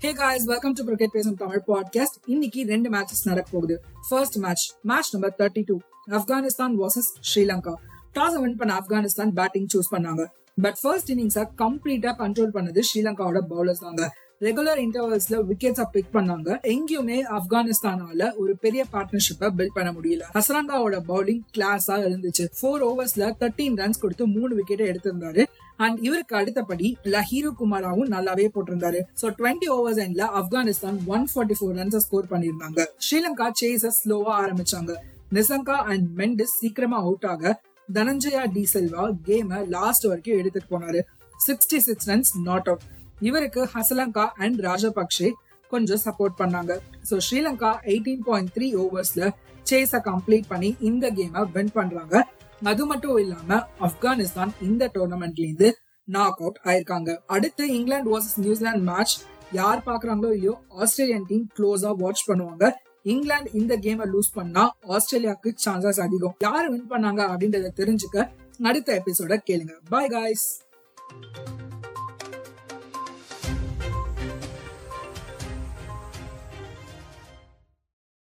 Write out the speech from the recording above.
Hey guys welcome to cricket பேசும் Tamil podcast இன்னைக்கு ரெண்டு மேட்சஸ் நடக்க போகுது. First match match number thirty two Afghanistan versus Sri Lanka toss win பண்ண Afghanistan batting choose பண்ணாங்க. பட் ஃபர்ஸ்ட் இன்னிங்ஸை கம்ப்ளீட்டா கண்ட்ரோல் பண்ணது ஸ்ரீலங்காவோட பவுலர்ஸ் தாங்க. ரெகுலர் இன்டர்வல்ஸ்ல விக்கெட்ஸா பிக் பண்ணாங்க எங்கேயுமே ஆப்கானிஸ்தானால ஒரு பெரிய பார்ட்னர்ஷிப்பை பில்ட் பண்ண முடியல. ஹசரங்காவோட பவுலிங் கிளாஸா இருந்துச்சு. ஃபோர் ஓவர்ஸ்ல தேர்ட்டீன் ரன்ஸ் கொடுத்து மூணு விக்கெட்டை எடுத்திருந்தாரு. அண்ட் இவருக்கு அடுத்தபடி லஹீரு குமாராவும் நல்லாவே போட்டிருந்தாரு. சோ டுவெண்ட்டி ஓவர்ஸ் எண்ட்ல Afghanistan one forty four runs score பண்ணிருந்தாங்க ஸ்ரீலங்கா சேஸ ஸ்லோவா ஆரம்பிச்சாங்க. நிசங்கா அண்ட் மெண்டிஸ் சீக்கிரமா அவுட் ஆக தனஞ்சயா டி செல்வா கேம லாஸ்ட் வரைக்கும் எடுத்துட்டு போனாரு. Sixty six runs not out இவருக்கு ஹசலங்கா அண்ட் ராஜபக்சே கொஞ்சம் சப்போர்ட் பண்ணாங்க. So Sri Lanka eighteen point three ஓவர்ஸ்ல chase complete பண்ணி இந்த கேமை வின் பண்றாங்க. அது மட்டும் இல்லாம ஆப்கானிஸ்தான் இந்த டோர்னமெண்ட்ல இருந்து நாக் அவுட் ஆயிருக்காங்க. அடுத்து இங்கிலாந்து வர்சஸ் நியூசிலாந்து மேட்ச் யார் பாக்குறாங்களோ இல்லையோ ஆஸ்திரேலியன் டீம் க்ளோஸா வாட்ச் பண்ணுவாங்க. இங்கிலாந்து இந்த கேமை லூஸ் பண்ணா ஆஸ்திரேலியாவுக்கு சான்சஸ் அதிகம். யார் வின் பண்ணாங்க அப்படின்றத தெரிஞ்சுக்க அடுத்த எபிசோட கேளுங்க. Bye guys